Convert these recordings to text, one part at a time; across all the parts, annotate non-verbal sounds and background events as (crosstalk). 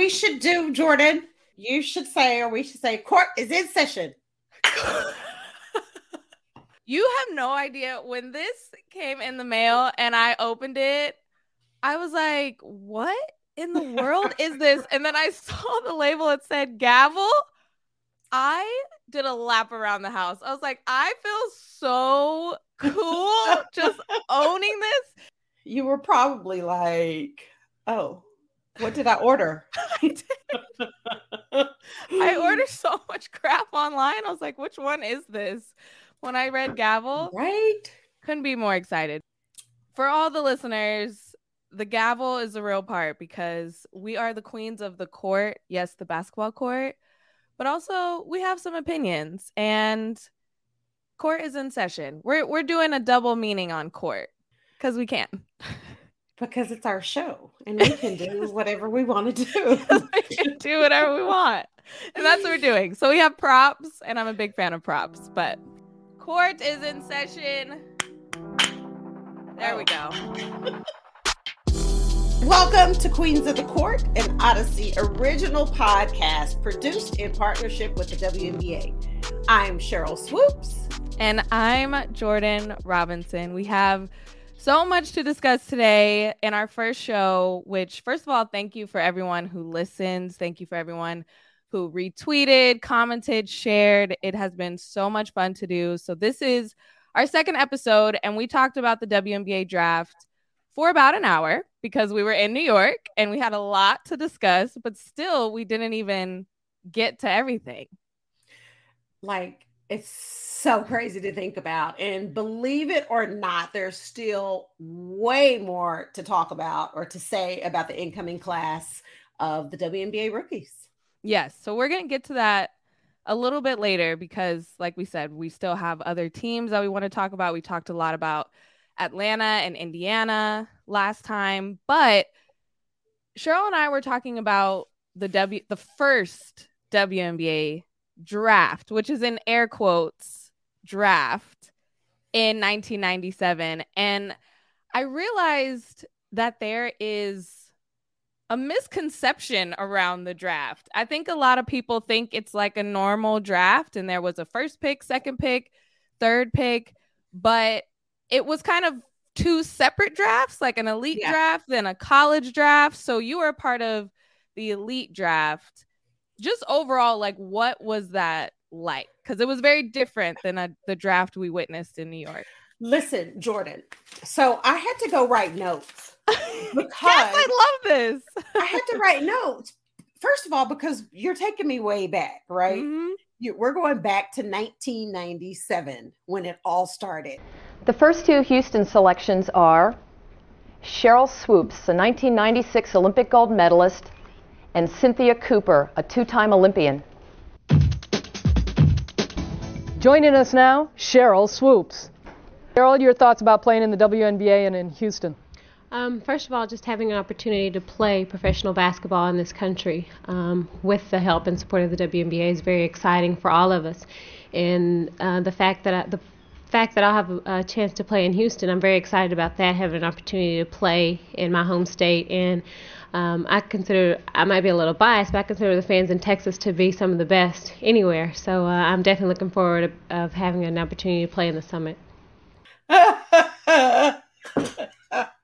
we should do, Jordan, you should say, or we should say, court is in session. (laughs) you have no idea when this came in the mail and I opened it, I was like, what in the world is this? And then I (laughs) saw the label, it said gavel. I did a lap around the house. I was like, I feel so cool just (laughs) owning this. You were probably like, oh, what did I order? (laughs) I, did. I ordered so much crap online. I was like, which one is this? When I read Gavel, right? Couldn't be more excited. For all the listeners, the gavel is the real part because we are the queens of the court. Yes, the basketball court, but also we have some opinions and court is in session. We're we're doing a double meaning on court because we can. (laughs) because it's our show and we can do (laughs) whatever we want to do. (laughs) we can do whatever we want. And that's what we're doing. So we have props, and I'm a big fan of props, but court is in session. There we go. (laughs) Welcome to Queens of the Court, an Audacy original podcast produced in partnership with the WNBA. I'm Sheryl Swoopes. And I'm Jordan Robinson. We have so much to discuss today in our first show, which, first of all, thank you for everyone who listens. Thank you for everyone who retweeted, commented, shared. It has been so much fun to do. So, this is our second episode, and we talked about the WNBA draft for about an hour because we were in New York and we had a lot to discuss, but still, we didn't even get to everything. Like, it's so crazy to think about. And believe it or not, there's still way more to talk about or to say about the incoming class of the WNBA rookies. Yes. So we're going to get to that a little bit later because, like we said, we still have other teams that we want to talk about. We talked a lot about Atlanta and Indiana last time, but Sheryl and I were talking about the W, the first WNBA draft, which is in air quotes draft in 1997. And I realized that there is a misconception around the draft. I think a lot of people think it's like a normal draft and there was a first pick, second pick, third pick, but it was kind of two separate drafts, like an elite yeah. draft, then a college draft. So you were a part of the elite draft just overall, like what was that like? Because it was very different than a, the draft we witnessed in New York. Listen, Jordan. So I had to go write notes because (laughs) yes, I love this. I had to write notes. First of all, because you're taking me way back, right? Mm-hmm. You, we're going back to 1997 when it all started. The first two Houston selections are Sheryl Swoopes, a 1996 Olympic gold medalist and Cynthia Cooper, a two time Olympian. Joining us now, Sheryl Swoopes. Sheryl, your thoughts about playing in the WNBA and in Houston? Um, first of all, just having an opportunity to play professional basketball in this country um, with the help and support of the WNBA is very exciting for all of us. And uh, the fact that I, the fact that I'll have a, a, chance to play in Houston, I'm very excited about that. Having an opportunity to play in my home state and um, I consider I might be a little biased, but I consider the fans in Texas to be some of the best anywhere. So uh, I'm definitely looking forward to, of having an opportunity to play in the summit. (laughs)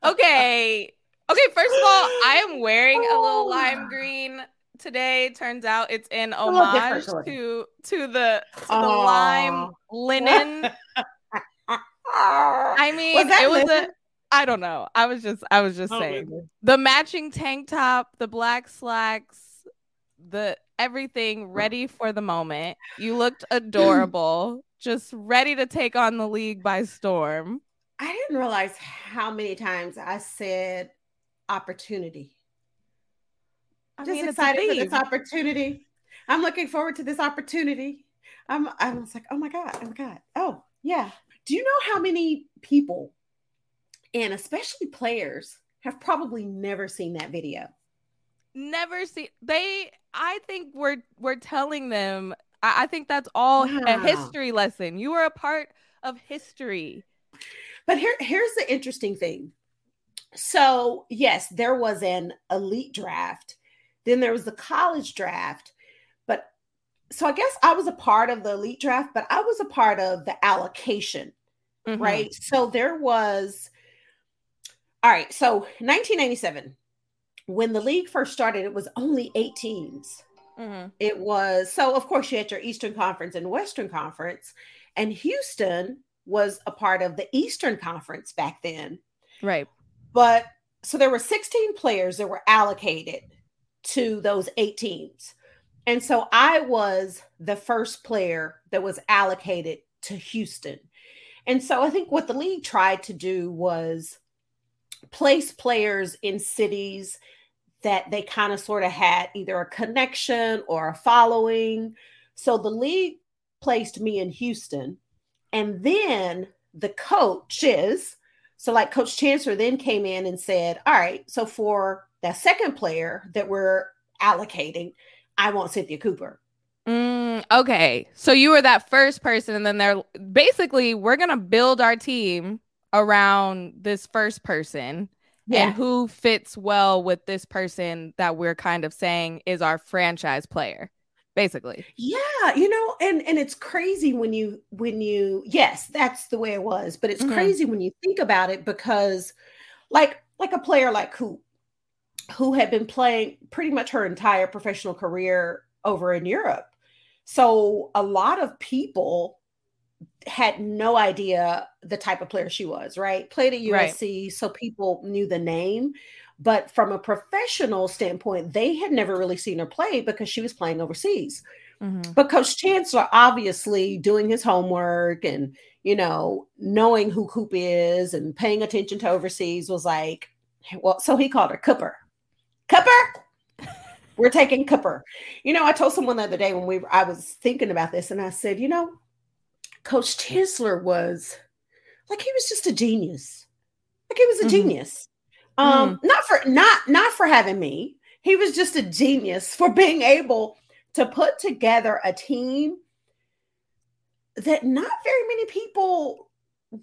okay. Okay, first of all, I am wearing a little lime green today. Turns out it's in homage to to the to the lime linen. (laughs) I mean, was it was linen? a I don't know. I was just I was just oh, saying the matching tank top, the black slacks, the everything ready for the moment. You looked (laughs) adorable, just ready to take on the league by storm. I didn't realize how many times I said opportunity. I'm just mean, excited for this opportunity. I'm looking forward to this opportunity. I'm I was like, oh my God, oh my God. Oh, yeah. Do you know how many people and especially players have probably never seen that video. Never see they I think we're we're telling them I, I think that's all wow. a history lesson. You are a part of history. But here here's the interesting thing. So, yes, there was an elite draft Then there was the college draft. But so I guess I was a part of the elite draft, but I was a part of the allocation, mm-hmm. right? So there was, all right, so 1997, when the league first started, it was only eight teams. Mm-hmm. It was so, of course, you had your Eastern Conference and Western Conference, and Houston was a part of the Eastern Conference back then. Right. But so there were 16 players that were allocated to those eight teams. And so I was the first player that was allocated to Houston. And so I think what the league tried to do was place players in cities that they kind of sort of had either a connection or a following. So the league placed me in Houston. And then the coaches, so like Coach Chancellor then came in and said, All right, so for that second player that we're allocating, I want Cynthia Cooper. Mm, okay. So you were that first person, and then they're basically, we're going to build our team around this first person yeah. and who fits well with this person that we're kind of saying is our franchise player basically yeah you know and and it's crazy when you when you yes that's the way it was but it's mm-hmm. crazy when you think about it because like like a player like who who had been playing pretty much her entire professional career over in Europe so a lot of people had no idea the type of player she was, right? Played at USC, right. so people knew the name. But from a professional standpoint, they had never really seen her play because she was playing overseas. Mm-hmm. But Coach Chancellor, obviously doing his homework and, you know, knowing who Coop is and paying attention to overseas was like, well, so he called her Cooper. Cooper, we're taking Cooper. You know, I told someone the other day when we I was thinking about this and I said, you know, Coach Chancellor was like he was just a genius. Like he was a mm-hmm. genius. Um, mm. not for not not for having me. He was just a genius for being able to put together a team that not very many people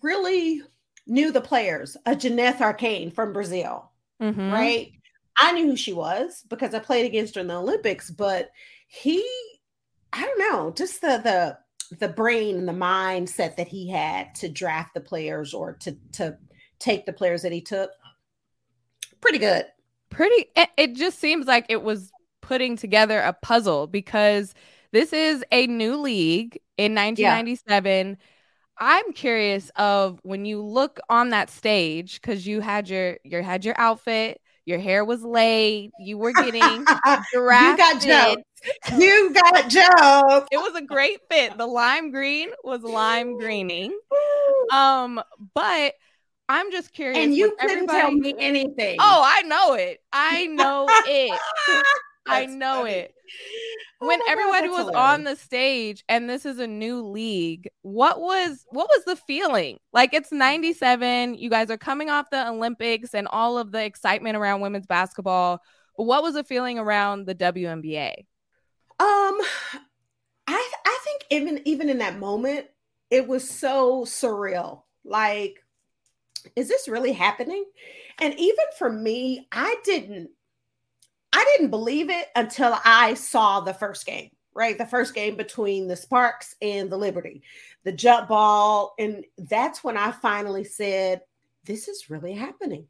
really knew the players. A Janeth Arcain from Brazil, mm-hmm. right? I knew who she was because I played against her in the Olympics, but he, I don't know, just the the the brain and the mindset that he had to draft the players or to to take the players that he took pretty good pretty it just seems like it was putting together a puzzle because this is a new league in 1997 yeah. i'm curious of when you look on that stage because you had your your had your outfit your hair was laid you were getting drafted. (laughs) you got you got joke. It was a great fit. The lime green was lime greening. Um, but I'm just curious. And you couldn't tell me anything. Oh, I know it. I know it. (laughs) I know funny. it. Oh when everybody God, was hilarious. on the stage and this is a new league, what was what was the feeling? Like it's 97, you guys are coming off the Olympics and all of the excitement around women's basketball. But what was the feeling around the WNBA? Um, I I think even even in that moment, it was so surreal. Like, is this really happening? And even for me, I didn't I didn't believe it until I saw the first game, right? The first game between the Sparks and the Liberty, the jump ball. And that's when I finally said, this is really happening.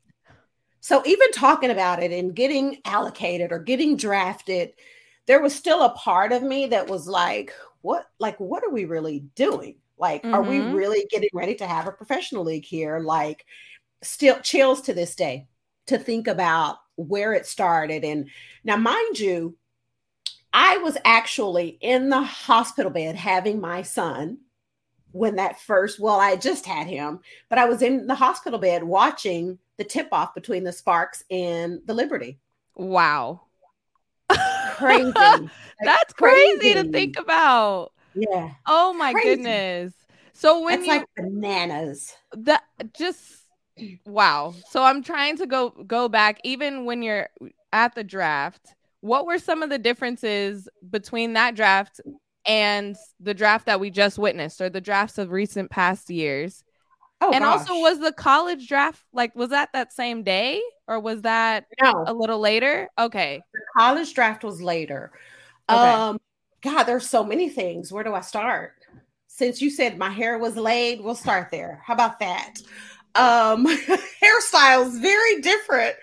So even talking about it and getting allocated or getting drafted, there was still a part of me that was like, what, like, what are we really doing? Like, mm-hmm. are we mm-hmm. really getting ready to have a professional league here? Like, still chills to this day to think about where it started. And now, mind you, I was actually in the hospital bed having my son when that first, well, I just had him, but I was in the hospital bed watching the tip off between the Sparks and the Liberty. Wow crazy. (laughs) Like, That's crazy. crazy. to think about. Yeah. Oh my crazy. goodness. So when That's you like bananas. That just wow. So I'm trying to go go back even when you're at the draft. What were some of the differences between that draft and the draft that we just witnessed or the drafts of recent past years? Oh, and gosh. also, was the college draft like was that that same day or was that no. a little later? Okay, the college draft was later. Okay. Um, God, there's so many things. Where do I start? Since you said my hair was laid, we'll start there. How about that? Um, (laughs) hairstyles very different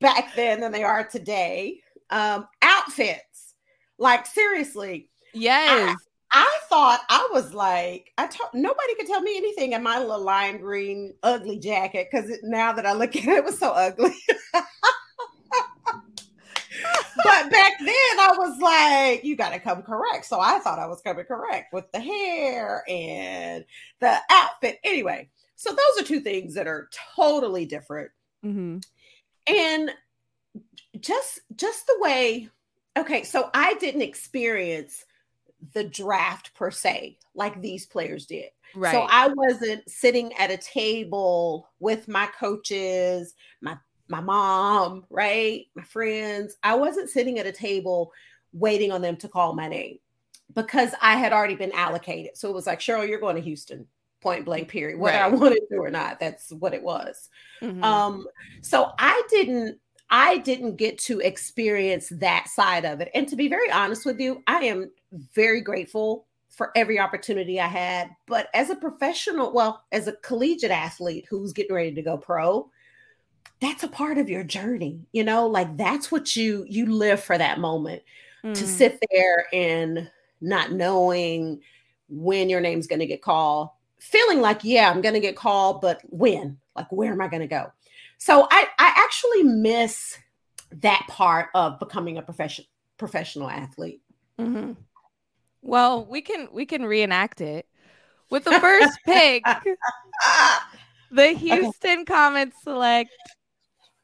back then than they are today. Um, outfits, like seriously, yes. I, thought I was like, I told nobody could tell me anything in my little lime green ugly jacket because now that I look at it, it was so ugly. (laughs) but back then I was like, you got to come correct. So I thought I was coming correct with the hair and the outfit. Anyway, so those are two things that are totally different. Mm-hmm. And just just the way, okay, so I didn't experience the draft per se like these players did. Right. So I wasn't sitting at a table with my coaches, my my mom, right? My friends. I wasn't sitting at a table waiting on them to call my name because I had already been allocated. So it was like, Sheryl, you're going to Houston, point blank, period. Whether right. I wanted to or not, that's what it was. Mm-hmm. Um, so I didn't I didn't get to experience that side of it. And to be very honest with you, I am very grateful for every opportunity I had. But as a professional, well, as a collegiate athlete who's getting ready to go pro, that's a part of your journey you know like that's what you you live for that moment mm. to sit there and not knowing when your name's going to get called feeling like yeah i'm going to get called but when like where am i going to go so i i actually miss that part of becoming a profession professional athlete mm-hmm. well we can we can reenact it with the first (laughs) pick (laughs) the houston okay. comets select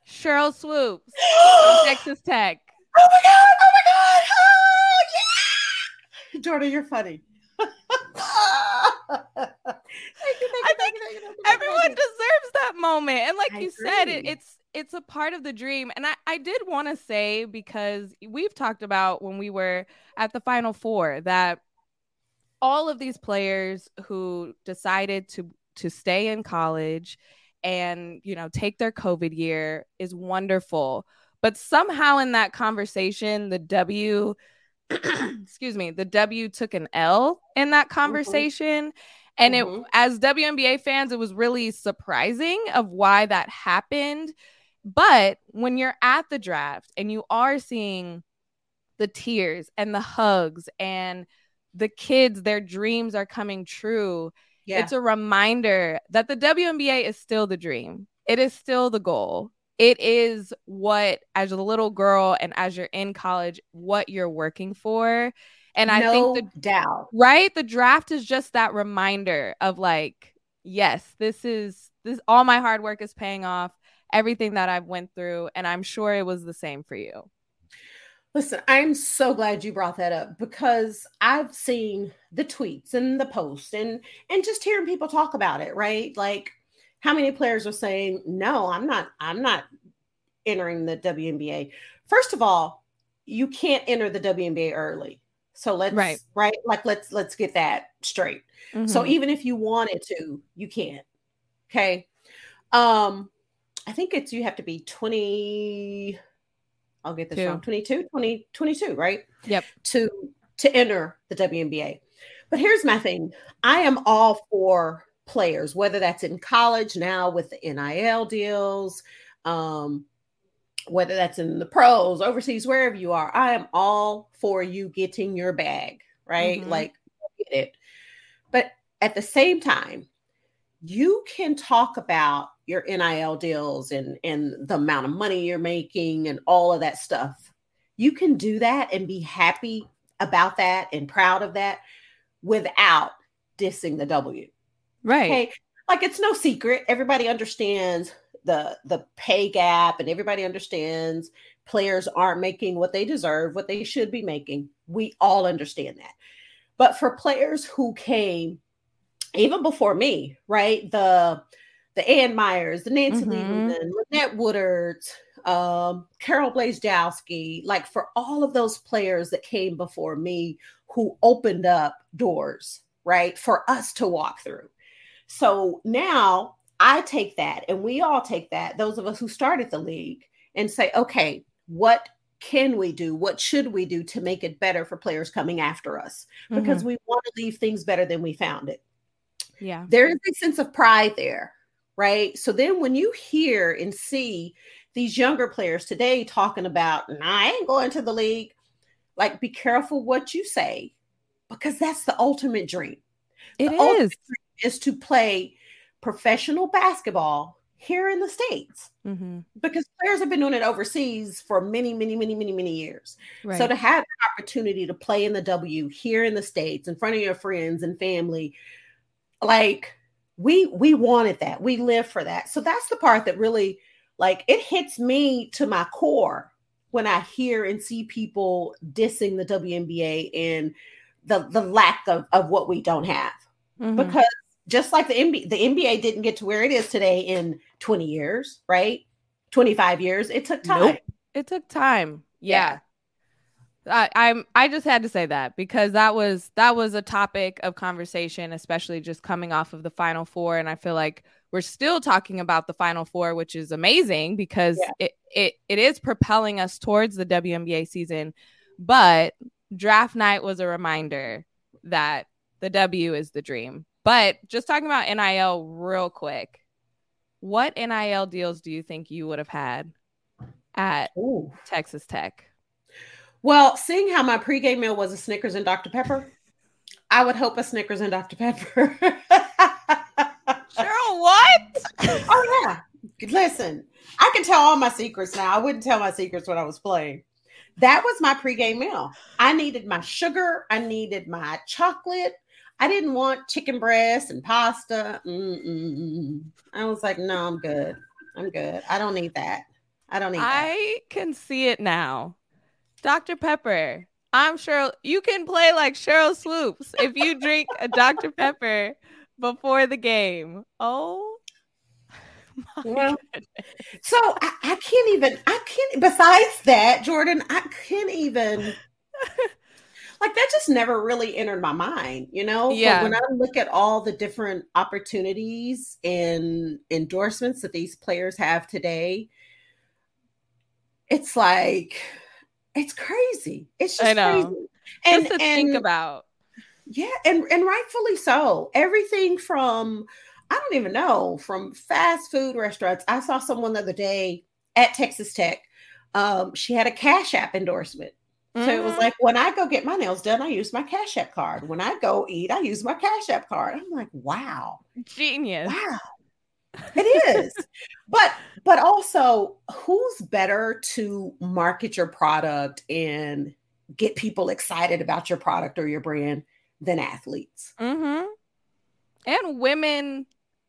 Sheryl Swoopes (gasps) Texas Tech. Oh my god! Oh my god! Oh yeah! Jordan, you're funny. (laughs) thank you, thank you, I think thank you, everyone deserves that moment, and like I you agree. said, it, it's it's a part of the dream. And I I did want to say because we've talked about when we were at the Final Four that all of these players who decided to to stay in college and you know take their covid year is wonderful but somehow in that conversation the w (clears throat) excuse me the w took an l in that mm-hmm. conversation mm-hmm. and mm-hmm. it as WNBA fans it was really surprising of why that happened but when you're at the draft and you are seeing the tears and the hugs and the kids their dreams are coming true yeah. It's a reminder that the WNBA is still the dream. It is still the goal. It is what, as a little girl and as you're in college, what you're working for. And I no think the doubt, right? The draft is just that reminder of like, yes, this is this all my hard work is paying off. Everything that I've went through, and I'm sure it was the same for you. Listen, I'm so glad you brought that up because I've seen the tweets and the posts and and just hearing people talk about it, right? Like how many players are saying, "No, I'm not I'm not entering the WNBA." First of all, you can't enter the WNBA early. So let's right, right? like let's let's get that straight. Mm-hmm. So even if you wanted to, you can't. Okay? Um I think it's you have to be 20 I'll get this Two. wrong 22, 20, 22, right? Yep. To to enter the WNBA. But here's my thing. I am all for players, whether that's in college now with the NIL deals, um, whether that's in the pros, overseas, wherever you are. I am all for you getting your bag, right? Mm-hmm. Like get it. But at the same time, you can talk about your NIL deals and and the amount of money you're making and all of that stuff. You can do that and be happy about that and proud of that without dissing the W. Right. Okay. Like it's no secret. Everybody understands the the pay gap and everybody understands players aren't making what they deserve, what they should be making. We all understand that. But for players who came even before me, right? The the Ann Meyers, the Nancy mm-hmm. Lynette Woodard, um, Carol Blazejowski, like for all of those players that came before me who opened up doors, right, for us to walk through. So now I take that and we all take that, those of us who started the league, and say, okay, what can we do? What should we do to make it better for players coming after us? Because mm-hmm. we want to leave things better than we found it. Yeah. There is a sense of pride there, right? So then when you hear and see these younger players today talking about, nah, I ain't going to the league, like be careful what you say because that's the ultimate dream. It the is. Is to play professional basketball here in the states mm-hmm. because players have been doing it overseas for many many many many many years right. so to have an opportunity to play in the w here in the states in front of your friends and family like we we wanted that we live for that so that's the part that really like it hits me to my core when i hear and see people dissing the WNBA and the the lack of of what we don't have mm-hmm. because just like the NBA, the NBA didn't get to where it is today in 20 years, right? 25 years. It took time. Nope. It took time. Yeah. yeah. I, I'm I just had to say that because that was that was a topic of conversation, especially just coming off of the final four. And I feel like we're still talking about the final four, which is amazing because yeah. it, it it is propelling us towards the WNBA season. But draft night was a reminder that the W is the dream but just talking about NIL real quick, what NIL deals do you think you would have had at Ooh. Texas Tech? Well, seeing how my pregame meal was a Snickers and Dr. Pepper, I would hope a Snickers and Dr. Pepper. (laughs) Sheryl, what? oh, yeah. Listen, I can tell all my secrets now. I wouldn't tell my secrets when I was playing. That was my pregame meal. I needed my sugar, I needed my chocolate, I didn't want chicken breast and pasta. Mm-mm. I was like, no, I'm good. I'm good. I don't need that. I don't need that. I that. can see it now. Dr. Pepper. I'm sure you can play like Sheryl Swoopes if you drink a Dr. Pepper before the game. Oh. (laughs) Well, so I, I can't even, I can't, besides that, Jordan, I can't even (laughs) like that just never really entered my mind, you know? Yeah. But when I look at all the different opportunities and endorsements that these players have today, it's like it's crazy. It's just crazy. And, just to and, think about. Yeah, and and rightfully so. Everything from I don't even know from fast food restaurants. I saw someone the other day at Texas Tech. Um, she had a Cash App endorsement so mm-hmm. it was mm-hmm. like when I go get my nails done, I use my Cash App card. When I go eat, I use my Cash App card. I'm like, wow, genius. Wow, it is. (laughs) but but also, who's better to market your product and get people excited about your product or your brand than athletes? Mm-hmm. And women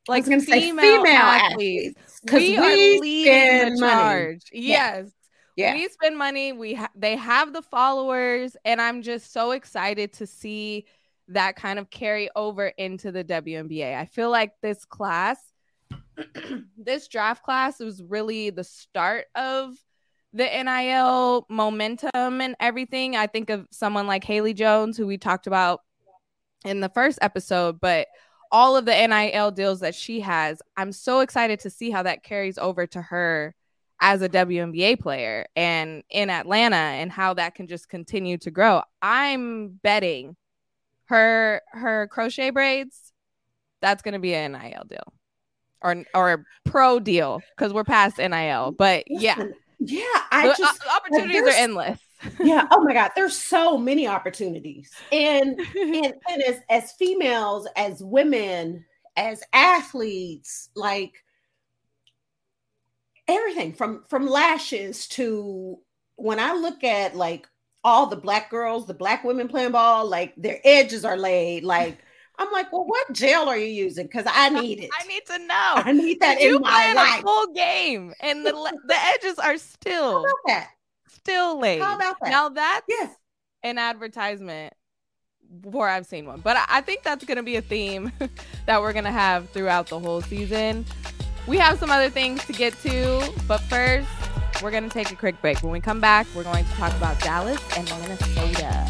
like female, say female athletes because we, we, are leading the charge. Yes. Yeah. We spend money. We ha- they have the followers, and I'm just so excited to see that kind of carry over into the WNBA. I feel like this class, (clears throat) this draft class, was really the start of the NIL momentum and everything. I think of someone like Haley Jones, who we talked about in the first episode, but all of the NIL deals that she has, I'm so excited to see how that carries over to her as a WNBA player and in Atlanta and how that can just continue to grow. I'm betting her her crochet braids that's going to be an NIL deal or or a pro deal because we're past NIL. (laughs) But yeah, yeah, I the, uh, just opportunities are endless. (laughs) yeah. Oh my God, there's so many opportunities, and (laughs) and and as as females, as women, as athletes, like everything from from lashes to when I look at like all the black girls, the black women playing ball, like their edges are laid. Like (laughs) I'm like, well, what gel are you using? Because I need it. I need to know. I need that in you my life. A full game, and the the edges are still that? still laid. How about that? Now that's yes. an advertisement before I've seen one, but I think that's going to be a theme (laughs) that we're going to have throughout the whole season. We have some other things to get to, but first, we're going to take a quick break. When we come back, we're going to talk about Dallas and Minnesota.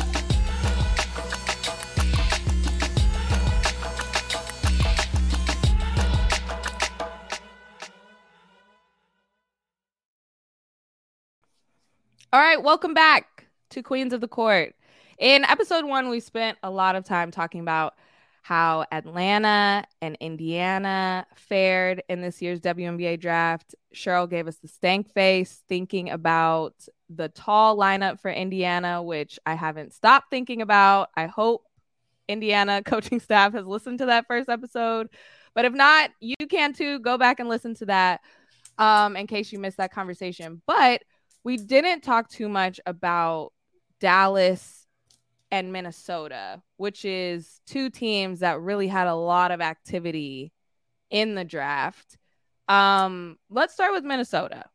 All right, welcome back to Queens of the Court. In episode one, we spent a lot of time talking about how Atlanta and Indiana fared in this year's WNBA draft. Sheryl gave us the stank face thinking about the tall lineup for Indiana, which I haven't stopped thinking about. I hope Indiana (laughs) coaching staff has listened to that first episode. But if not, you can too. Go back and listen to that um, in case you missed that conversation. But we didn't talk too much about Dallas and Minnesota, which is two teams that really had a lot of activity in the draft. Um, let's start with Minnesota.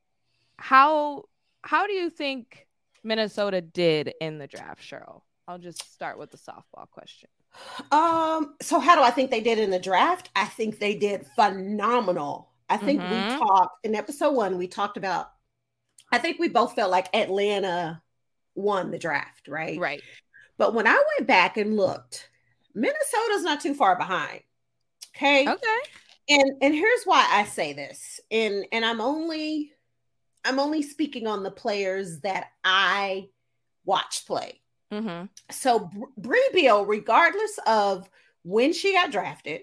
How how do you think Minnesota did in the draft, Sheryl? I'll just start with the softball question. Um, so how do I think they did in the draft? I think they did phenomenal. I think mm-hmm. we talked in episode one, we talked about I think we both felt like Atlanta won the draft, right? Right. But when I went back and looked, Minnesota's not too far behind. Okay. Okay. And and here's why I say this. And and I'm only I'm only speaking on the players that I watch play. Mm-hmm. So Brea Beal, regardless of when she got drafted,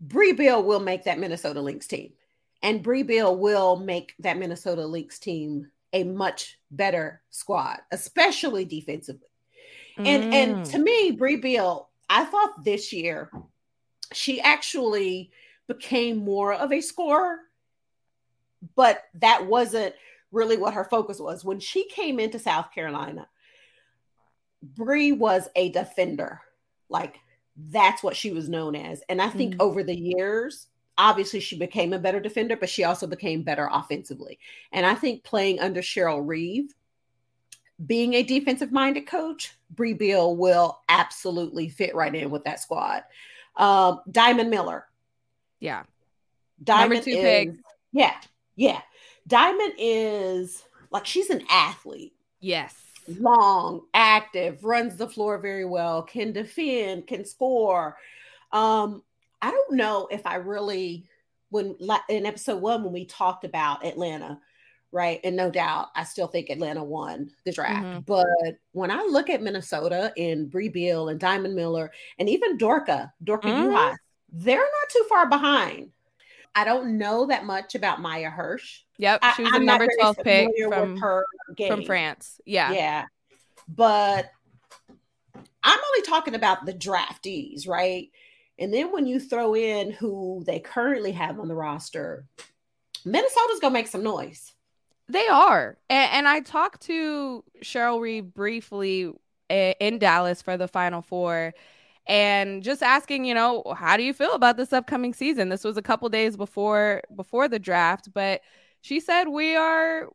Brea Beal will make that Minnesota Lynx team. And Brea Beal will make that Minnesota Lynx team a much better squad, especially defensively. Mm. And and mm. to me, Brea Beal, I thought this year she actually became more of a scorer, but that wasn't really what her focus was. When she came into South Carolina, Brea was a defender. Like that's what she was known as. And I think mm. over the years, obviously she became a better defender, but she also became better offensively. And I think playing under Cheryl Reeve, being a defensive minded coach, Brea Beal will absolutely fit right in with that squad. Um, Diamond Miller. Yeah. Diamond two is, pick. Yeah. Yeah. Diamond is like she's an athlete. Yes. Long, active, runs the floor very well, can defend, can score. Um, I don't know if I really when in episode one when we talked about Atlanta, right? And no doubt, I still think Atlanta won the draft. Mm-hmm. But when I look at Minnesota and Brea Beal and Diamond Miller and even Dorka, Dorka mm they're not too far behind. I don't know that much about Maya Hirsch. Yep, she was I, the number 12 pick from, her from France. Yeah. Yeah. But I'm only talking about the draftees, right? And then when you throw in who they currently have on the roster, Minnesota's gonna make some noise. They are. And, and I talked to Cheryl Reeve briefly eh, in Dallas for the Final Four and just asking, you know, how do you feel about this upcoming season? This was a couple days before before the draft, but she said we are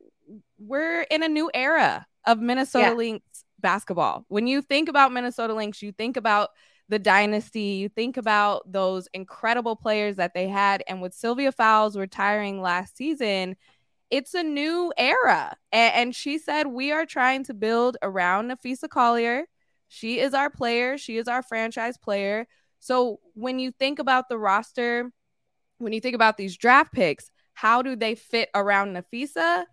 we're in a new era of Minnesota yeah. Lynx basketball. When you think about Minnesota Lynx, you think about the dynasty, you think about those incredible players that they had. And with Sylvia Fowles retiring last season, it's a new era. And, and she said, We are trying to build around Napheesa Collier. She is our player, she is our franchise player. So when you think about the roster, when you think about these draft picks, how do they fit around Napheesa?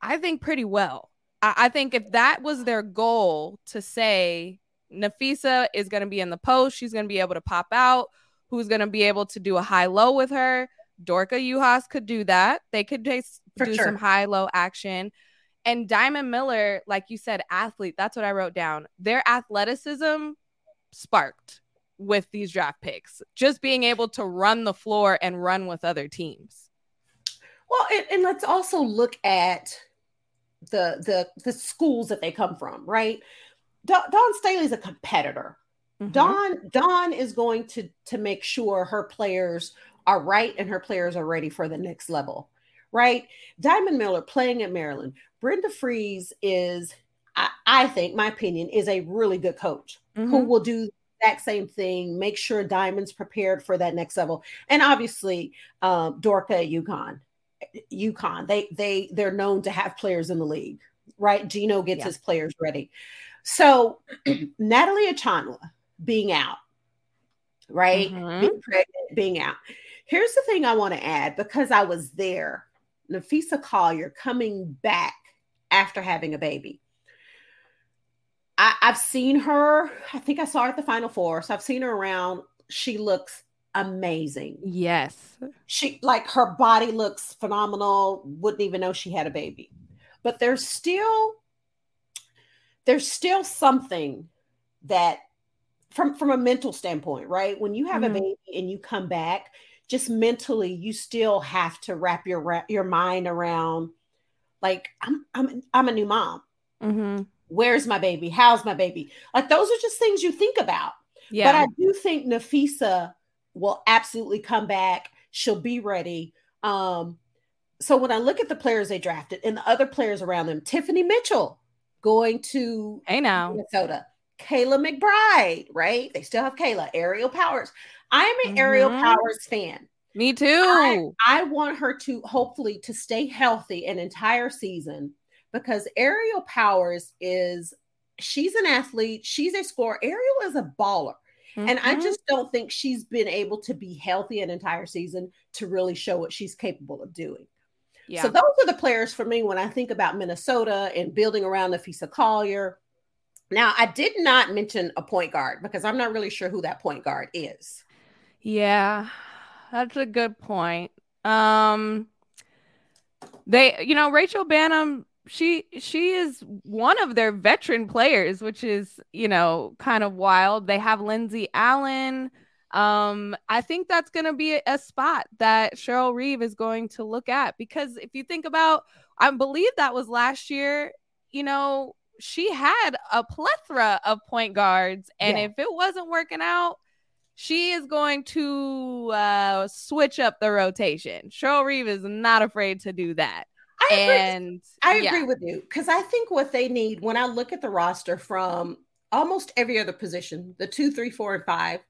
I think pretty well. I think if that was their goal to say, Napheesa is going to be in the post. She's going to be able to pop out. Who's going to be able to do a high low with her? Dorka Juhász could do that. They could do sure. some high low action. And Diamond Miller, like you said, athlete. That's what I wrote down. Their athleticism sparked with these draft picks, just being able to run the floor and run with other teams. Well, and, and let's also look at the the the schools that they come from, right? Dawn Staley's a competitor. Mm-hmm. Dawn Dawn is going to to make sure her players are right and her players are ready for the next level. Right? Diamond Miller playing at Maryland. Brenda Frese is, I, I think, my opinion, is a really good coach mm-hmm. who will do that same thing, make sure Diamond's prepared for that next level. And obviously, um, Dorka at UConn. UConn, they they they're known to have players in the league, right? Gino gets yeah. his players ready. So (clears throat) Natalie Achonwa being out, right? Mm-hmm. Being pregnant, being out. Here's the thing I want to add because I was there. Napheesa Collier coming back after having a baby. I, have seen her. I think I saw her at the Final Four, so I've seen her around. She looks amazing. Yes, she like her body looks phenomenal. Wouldn't even know she had a baby, but there's still there's still something that from from a mental standpoint, right? When you have mm-hmm. a baby and you come back, just mentally, you still have to wrap your your mind around like I'm I'm I'm a new mom. Mm-hmm where's my baby? How's my baby? Like those are just things you think about. Yeah. But I do think Napheesa will absolutely come back. She'll be ready. Um, so when I look at the players they drafted and the other players around them, Tiffany Mitchell going to hey now Minnesota, Kayla McBride, right? They still have Kayla, Aerial Powers. I am an mm-hmm. Aerial Powers fan. Me too. I, I want her to hopefully to stay healthy an entire season because Aerial Powers is she's an athlete, she's a scorer. Aerial is a baller. Mm-hmm. And I mm-hmm. just don't think she's been able to be healthy an entire season to really show what she's capable of doing. Yeah. So those are the players for me when I think about Minnesota and building around Napheesa Collier. Now, I did not mention a point guard because I'm not really sure who that point guard is. Yeah, that's a good point. Um they you know Rachel Banham she she is one of their veteran players, which is you know kind of wild. They have Lindsay Allen. Um, I think that's going to be a, spot that Cheryl Reeve is going to look at because if you think about, I believe that was last year. You know, she had a plethora of point guards, and yeah. if it wasn't working out, she is going to uh, switch up the rotation. Cheryl Reeve is not afraid to do that. I and agree. I agree with you because I think what they need when I look at the roster from almost every other position, the two, three, four, and five,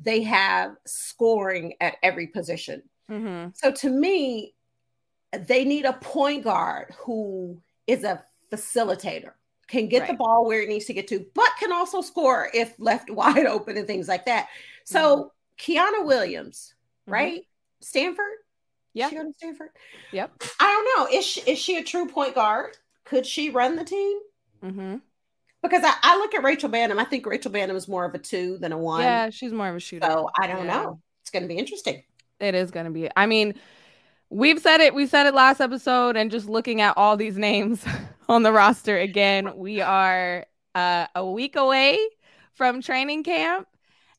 they have scoring at every position. Mm-hmm. So to me, they need a point guard who is a facilitator, can get right. the ball where it needs to get to, but can also score if left (laughs) wide open and things like that. So mm-hmm. Kiana Williams, mm-hmm. right? Stanford, yeah. She go to Stanford? Yep. I don't know. Is she, is she a true point guard? Could she run the team? Mm-hmm. Because I, I look at Rachel Banham. I think Rachel Banham is more of a two than a one. Yeah, she's more of a shooter. So I don't yeah. know. It's going to be interesting. It is going to be. I mean, we've said it. We said it last episode, and just looking at all these names (laughs) on the roster again, we are uh, a week away from training camp,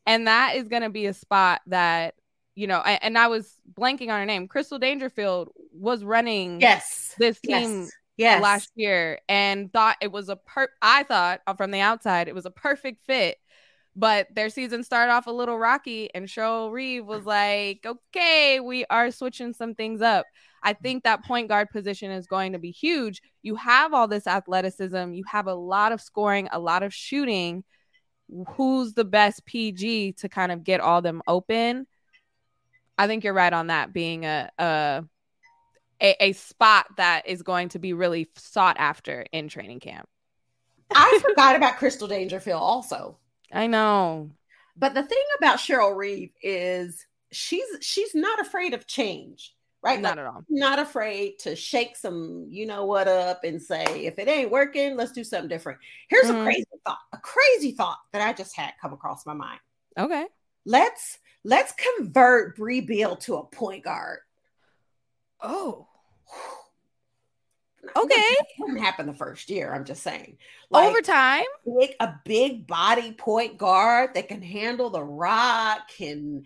and that is going to be a spot that you know, I, and I was blanking on her name. Crystal Dangerfield was running yes this team yes. Yes. last year and thought it was a per I thought uh, from the outside it was a perfect fit. But their season started off a little rocky, and Cheryl Reeve was like, okay, we are switching some things up. I think that point guard position is going to be huge. You have all this athleticism, you have a lot of scoring, a lot of shooting. Who's the best PG to kind of get all them open? I think you're right on that being a, a a, a spot that is going to be really sought after in training camp. I forgot about Crystal Dangerfield also. I know. But the thing about Cheryl Reeve is she's she's not afraid of change, right? Not like, at all. Not afraid to shake some, you know what up and say, if it ain't working, let's do something different. Here's mm-hmm. a crazy thought, a crazy thought that I just had come across my mind. Okay. Let's Let's convert Brea Beal to a point guard. Oh. Okay. It wouldn't happen the first year. I'm just saying. Like, Over time, big, a big body point guard that can handle the rock, can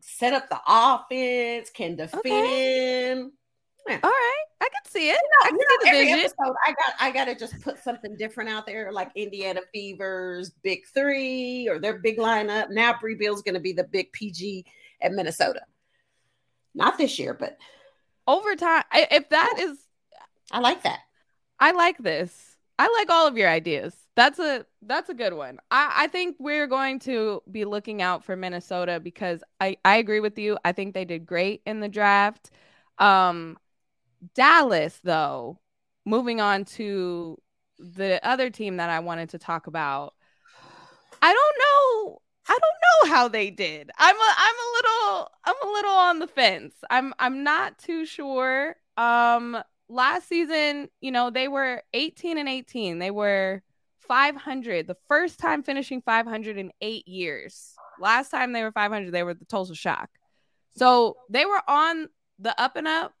set up the offense, can defend. Okay. Yeah. All right, I can see it. You know, I can you know, every vision. episode, I got I got to just put something different out there, like Indiana Fever's Big Three or their big lineup. Now Brea Beal's going to be the big PG at Minnesota. Not this year, but over time. If that is, I like that. I like this. I like all of your ideas. That's a that's a good one. I, I think we're going to be looking out for Minnesota because I, I agree with you. I think they did great in the draft. Um, Dallas, though, moving on to the other team that I wanted to talk about. I don't know. I don't know how they did. I'm a I'm a little I'm a little on the fence. I'm I'm not too sure. Um last season, you know, they were 18 and 18. They were 500, the first time finishing 500 in eight years. Last time they were 500, they were the Tulsa Shock. So they were on the up and up,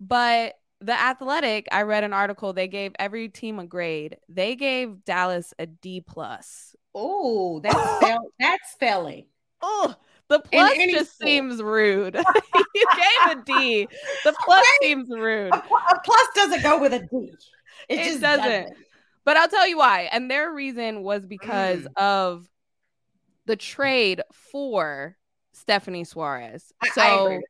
but the athletic i read an article they gave every team a grade. They gave dallas a d plus. Oh (laughs) that's that's failing oh the plus just seems rude. (laughs) (laughs) You gave a d. The plus seems rude. A, plus doesn't go with a d. It, it just doesn't. doesn't. but i'll tell you why and their reason was because mm. of the trade for stephanie soares. So I, I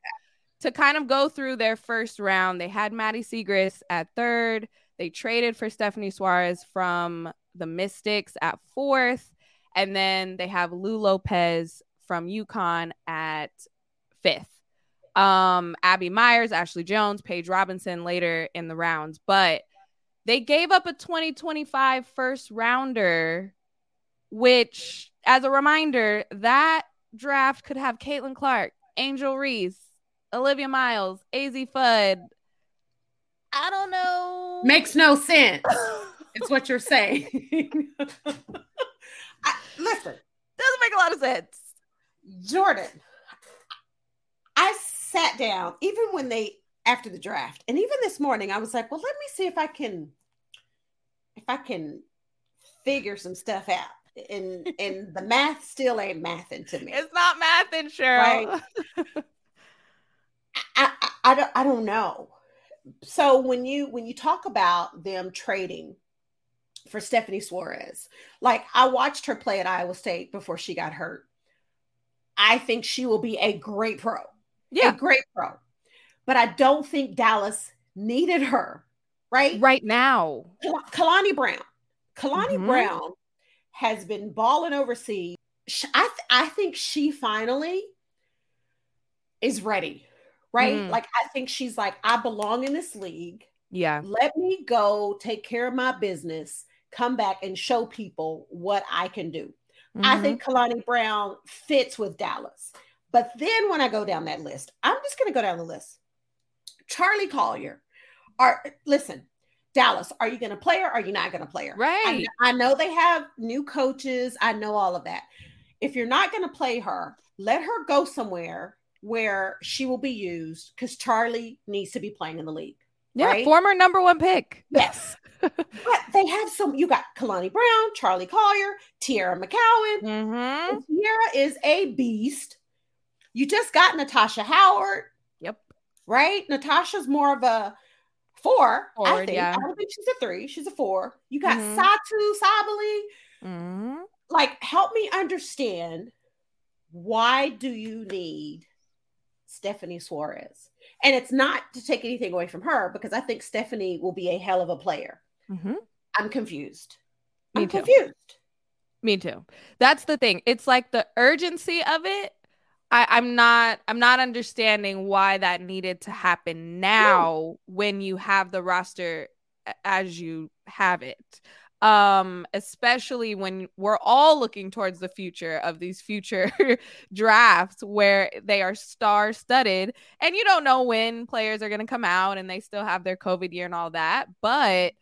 to kind of go through their first round, they had Maddy Siegrist at third. They traded for Stephanie Soares from the Mystics at fourth. And then they have Lou Lopez from UConn at fifth. Um, Abby Myers, Ashley Joens, Paige Robinson later in the rounds. But they gave up a 2025 first rounder, which, as a reminder, that draft could have Caitlin Clark, Angel Reese, Olivia Miles, Az Fudd. I don't know. Makes no sense. (laughs) it's what you're saying. (laughs) I, listen, doesn't make a lot of sense. Jordan, I sat down even when they after the draft, and even this morning, I was like, "Well, let me see if I can, if I can figure some stuff out." And and the math still ain't mathing to me. It's not mathing, Sheryl. Right? (laughs) I, don't, I don't know. So when you when you talk about them trading for Stephanie Soares, like I watched her play at Iowa State before she got hurt. I think she will be a great pro. Yeah, a great pro. But I don't think Dallas needed her right right now. Kalani Brown, Kalani mm-hmm. Brown has been balling overseas. I th- I think she finally is ready right? Mm. Like I think she's like, I belong in this league. Yeah. Let me go take care of my business, come back and show people what I can do. Mm-hmm. I think Kalani Brown fits with Dallas. But then when I go down that list, I'm just going to go down the list. Charli Collier. Are listen, Dallas, are you going to play her? Or are you not going to play her? Right. I, I know they have new coaches. I know all of that. If you're not going to play her, let her go somewhere where she will be used because Charli needs to be playing in the league. Yeah, right? former number one pick. Yes. (laughs) but they have some, you got Kalani Brown, Charli Collier, Teaira McCowan. Mm-hmm. Teaira is a beast. You just got Natasha Howard. Yep. Right? Natasha's more of a four. Forward, I think. Yeah. I don't think she's a three. She's a four. You got mm-hmm. Satou Sabally. Mm-hmm. Like, help me understand why do you need Stephanie Soares. And it's not to take anything away from her because I think Stephanie will be a hell of a player. Mm-hmm. I'm confused. Me I'm too. confused. Me too. That's the thing. It's like the urgency of it. I, I'm not I'm not understanding why that needed to happen now no. when you have the roster as you have it um especially when we're all looking towards the future of these future (laughs) drafts where they are star studded and you don't know when players are going to come out and they still have their covid year and all that but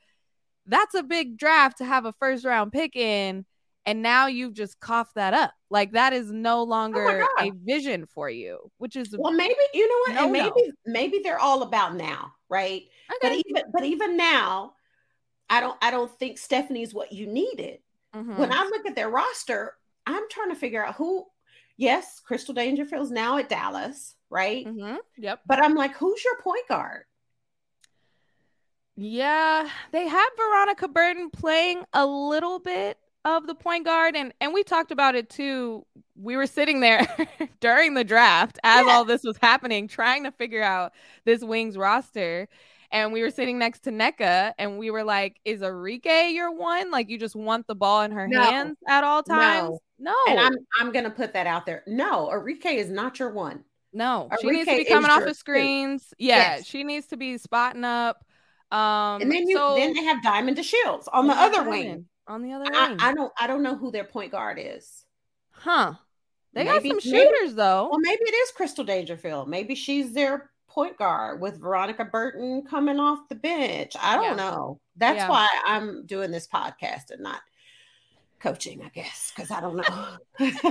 that's a big draft to have a first round pick in and now you've just coughed that up. Like that is no oh longer oh a vision for you which is well maybe you know what? and maybe maybe they're all about now right? Okay. but even but even now I don't I don't think Stephanie's what you needed. Mm-hmm. When I look at their roster, I'm trying to figure out who. Yes, Crystal Dangerfield's now at Dallas, right? Mm-hmm. Yep. But I'm like, who's your point guard? Yeah, they have Veronica Burton playing a little bit of the point guard, and and we talked about it too. We were sitting there (laughs) during the draft as yeah. all this was happening, trying to figure out this Wings roster and we were sitting next to Nneka and we were like, Is Arike your one? Like you just want the ball in her no. hands at all times? No. no. And I'm I'm gonna put that out there. No, Arike is not your one. No, Arike she needs to be coming off of screens. Yeah, yes. she needs to be spotting up. Um and then you so, then they have Diamond DeShields on the other Diamond, wing. On the other I, wing. I don't I don't know who their point guard is. Huh. They maybe, got some shooters maybe, though. Well, maybe it is Crystal Dangerfield. Maybe she's their point guard with Veronica Burton coming off the bench. I don't yeah. know. That's yeah. why I'm doing this podcast and not coaching, I guess, because I don't know. (laughs) it,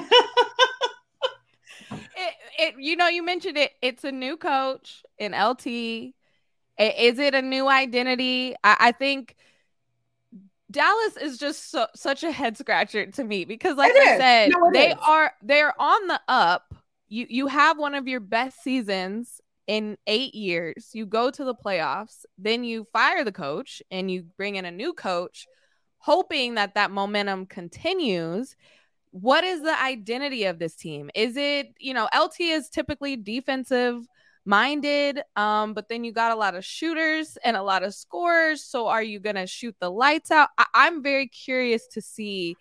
it, you know, you mentioned it. It's a new coach in LT. Is it a new identity? I, I think Dallas is just so, such a head scratcher to me because, like it I is. said, no, they is. are they are on the up. You you have one of your best seasons in eight years. You go to the playoffs, then you fire the coach and you bring in a new coach, hoping that that momentum continues. What is the identity of this team? Is it you know LT is typically defensive minded. Um, but then you got a lot of shooters and a lot of scorers. So are you gonna shoot the lights out? I- I'm very curious to see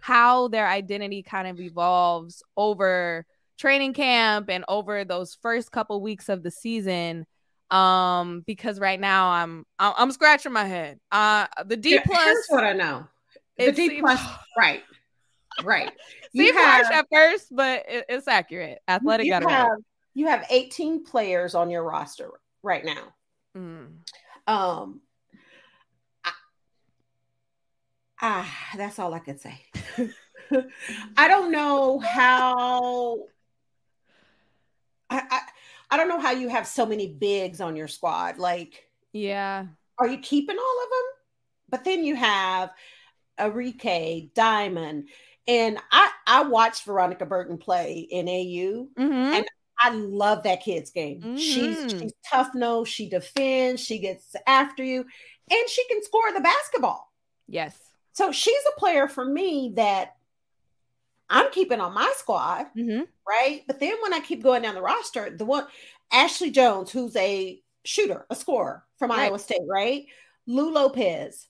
how their identity kind of evolves over training camp and over those first couple weeks of the season um because right now i'm i'm, scratching my head uh the d plus here's what i know the d plus (laughs) right right seems harsh at first but it, it's accurate athletic got have, you have 18 players on your roster right now. Mm. Um, ah, that's all I can say. (laughs) I don't know how. I, I I don't know how you have so many bigs on your squad. Like, yeah, are you keeping all of them? But then you have Arike, Diamond, and I I watched Veronica Burton play in AU, mm-hmm. and I love that kid's game. Mm-hmm. She's she's tough nose. She defends. She gets after you, and she can score the basketball. Yes. So she's a player for me that I'm keeping on my squad, mm-hmm. right? But then when I keep going down the roster, the one Ashley Joens, who's a shooter, a scorer from right. Iowa State, right? Lou Lopez,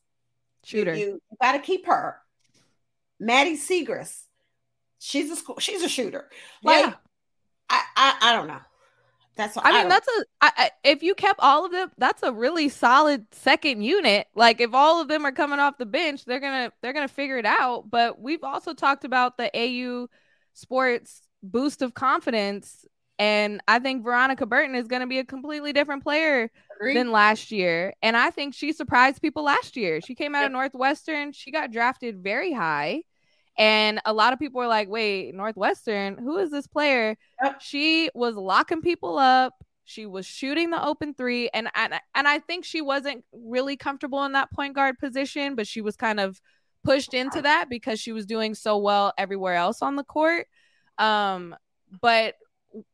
shooter. You, you got to keep her. Maddy Siegrist, she's a she's a shooter. Like yeah. I, I, I don't know. That's I, I mean, that's a I, if you kept all of them, that's a really solid second unit. Like if all of them are coming off the bench, they're gonna they're gonna figure it out. But we've also talked about the AU sports boost of confidence, and I think Veronica Burton is gonna be a completely different player Agreed. than last year. And I think she surprised people last year. She came out of Northwestern. She got drafted very high. And a lot of people were like, wait, Northwestern, who is this player? Yep. She was locking people up. She was shooting the open three. And, and, and I think she wasn't really comfortable in that point guard position, but she was kind of pushed into that because she was doing so well everywhere else on the court. Um, but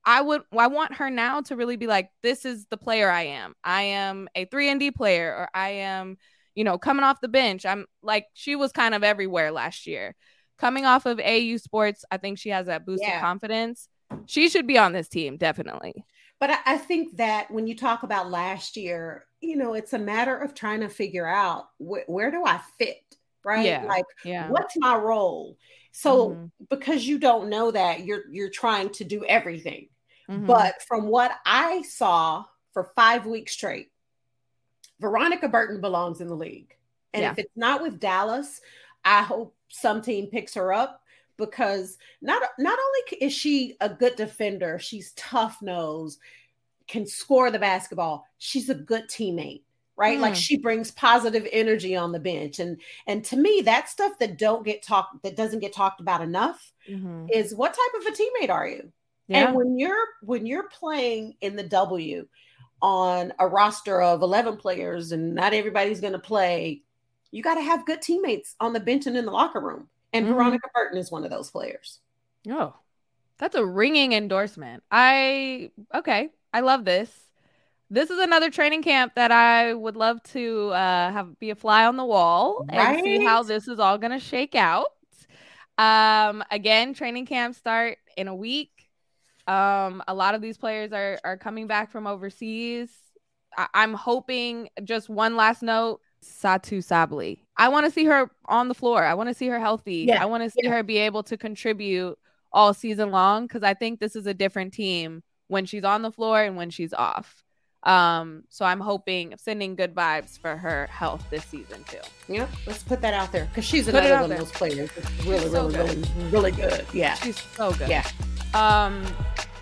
I would I want her now to really be like, this is the player I am. I am a three and D player, or I am, you know, coming off the bench. I'm like she was kind of everywhere last year coming off of AU sports, I think she has that boost yeah. of confidence. She should be on this team, definitely. But I, I think that when you talk about last year, you know, it's a matter of trying to figure out wh- where do I fit, right? Yeah. Like, yeah. what's my role? So mm-hmm. because you don't know that, you're you're trying to do everything. Mm-hmm. But from what I saw for five weeks straight, Veronica Burton belongs in the league. And yeah. if it's not with Dallas, I hope some team picks her up because not not only is she a good defender, she's tough nose, can score the basketball. She's a good teammate, right? Mm. Like she brings positive energy on the bench, and and to me, that stuff that don't get talked that doesn't get talked about enough mm-hmm. is what type of a teammate are you? Yeah. And when you're when you're playing in the W on a roster of 11 players and not everybody's going to play you got to have good teammates on the bench and in the locker room. And mm-hmm. Veronica Burton is one of those players. Oh, that's a ringing endorsement. I, okay, I love this. This is another training camp that I would love to uh, have be a fly on the wall right? and see how this is all going to shake out. Um, again, training camp start in a week. Um, a lot of these players are are coming back from overseas. I- I'm hoping just one last note Satou Sabally. I want to see her on the floor. I want to see her healthy. Yeah. I want to see yeah. her be able to contribute all season long because I think this is a different team when she's on the floor and when she's off. Um, so I'm hoping sending good vibes for her health this season too. Yeah, let's put that out there because she's put another one of those players. It's really, really, really, really good. Yeah, she's so good. Yeah. Um,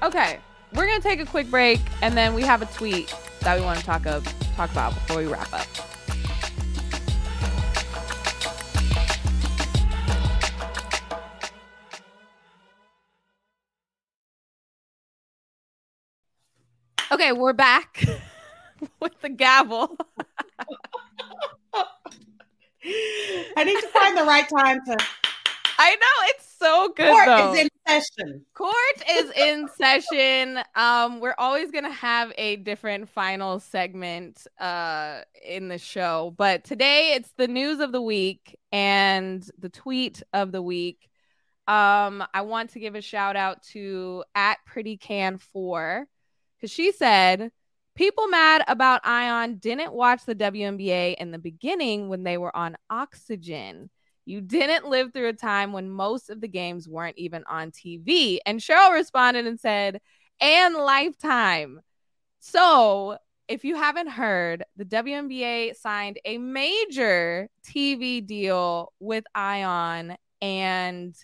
okay. we're gonna take a quick break, and then we have a tweet that we want to talk of talk about before we wrap up. Okay, we're back (laughs) with the gavel. I need to find the right time to. (laughs) I know it's so good. Court though. is in session. Court is in (laughs) session. Um, we're always gonna have a different final segment uh in the show, but today it's the news of the week and the tweet of the week. Um, I want to give a shout out to at Pretty Can Four because she said people mad about Ion didn't watch the WNBA in the beginning when they were on oxygen. You didn't live through a time when most of the games weren't even on TV. And Sheryl responded and said, and Lifetime. So, if you haven't heard, the WNBA signed a major TV deal with Ion. And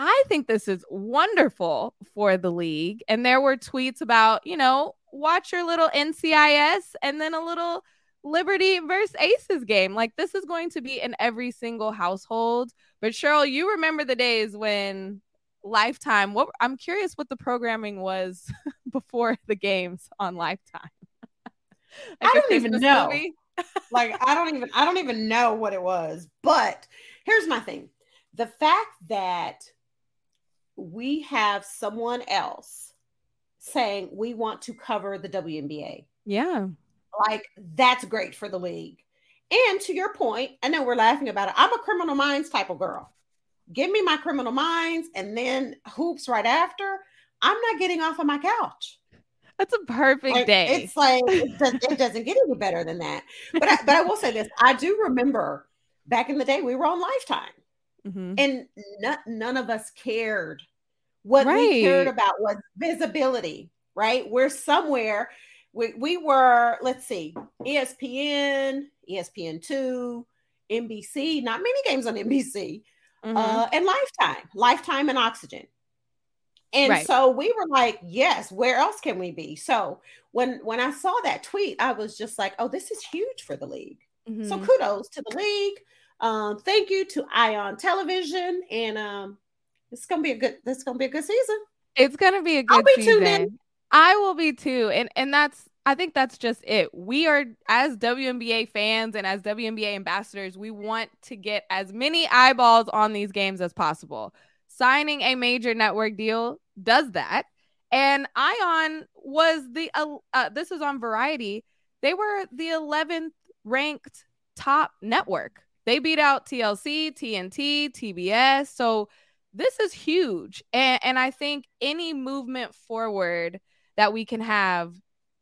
I think this is wonderful for the league. And there were tweets about, you know, watch your little NCIS and then a little Liberty versus Aces game. Like this is going to be in every single household. But Sheryl, you remember the days when Lifetime, what I'm curious what the programming was (laughs) before the games on Lifetime. (laughs) like I don't even know. (laughs) like I don't even I don't even know what it was. But here's my thing. The fact that we have someone else saying we want to cover the WNBA. Yeah. Like that's great for the league. And to your point, I know we're laughing about it. I'm a criminal minds type of girl. Give me my criminal minds and then hoops right after. I'm not getting off of my couch. That's a perfect like, day. It's like it, does, it doesn't get any better than that. But I, but I will say this: I do remember back in the day we were on Lifetime, mm-hmm. and n- none of us cared. What right. we cared about was visibility. Right? We're somewhere we, we were, let's see, ESPN, ESPN2, NBC, not many games on NBC, mm-hmm. uh, and Lifetime, Lifetime and Oxygen. And right. so we were like, yes, where else can we be? So when when I saw that tweet, I was just like, oh, this is huge for the league. Mm-hmm. So kudos to the league. Um, thank you to Ion Television, and um, it's gonna be a good. This is gonna be a good season. It's gonna be a good I'll be season. Tuned in. I will be too. And and that's I think that's just it. We are as WNBA fans and as WNBA ambassadors, we want to get as many eyeballs on these games as possible. Signing a major network deal does that. And Ion was the uh, uh, this is on Variety. They were the 11th ranked top network. They beat out TLC, TNT, TBS. So this is huge. And, and I think any movement forward that we can have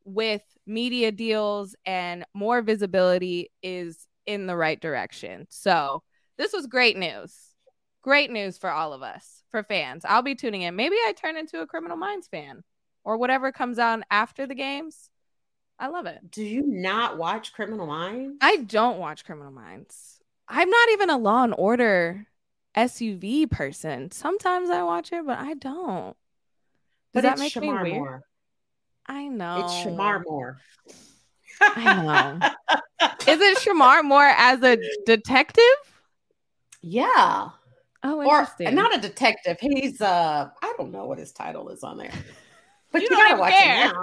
with media deals and more visibility is in the right direction. So, this was great news. Great news for all of us, for fans. I'll be tuning in. Maybe I turn into a Criminal Minds fan or whatever comes out after the games. I love it. Do you not watch Criminal Minds? I don't watch Criminal Minds. I'm not even a Law and Order SVU person. Sometimes I watch it, but I don't. Does but that make Shemar me weird? Moore. I know. It's Shemar Moore. I know. Is it Shemar Moore as a detective? Yeah. Oh, interesting. Or not a detective. He's uh I don't know what his title is on there. (laughs) But you, you gotta watch care. it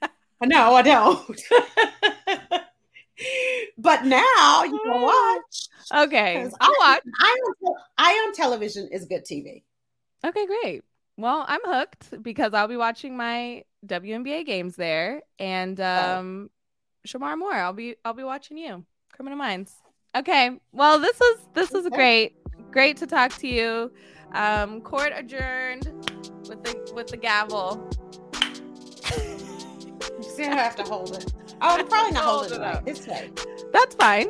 now. (laughs) no, I don't. (laughs) but now you can watch. Okay. I'll watch. I on Television is good TV. Okay, great. Well, I'm hooked because I'll be watching my WNBA games there, and um, oh. Shemar Moore. I'll be I'll be watching you, Criminal Minds. Okay. Well, this was this was great. Great to talk to you. Um, court adjourned with the with the gavel. You see, I have to hold it. Oh, I'm probably not holding it right. This way. That's fine.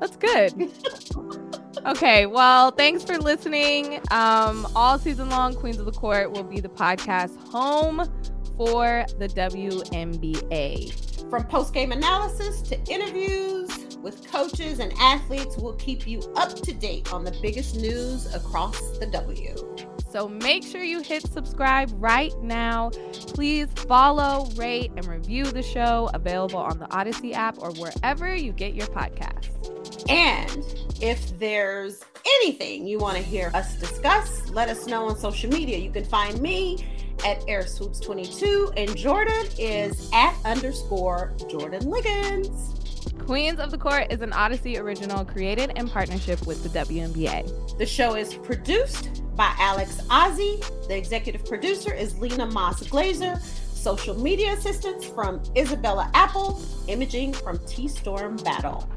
That's good. (laughs) okay. Well, thanks for listening. Um, all season long, Queens of the Court will be the podcast home for the WNBA. From post game analysis to interviews with coaches and athletes. We'll keep you up to date on the biggest news across the W. So make sure you hit subscribe right now. Please follow, rate, and review the show available on the Audacy app or wherever you get your podcasts. And if there's anything you want to hear us discuss, let us know on social media. You can find me at airswoops22 and Jordan is at underscore Jordan Liggins. Queens of the Court is an Audacy original created in partnership with the WNBA. The show is produced by Alex Ozzie. The executive producer is Lena Moss Glazer. Social media assistance from Isabella Apple. Imaging from T Storm Battle.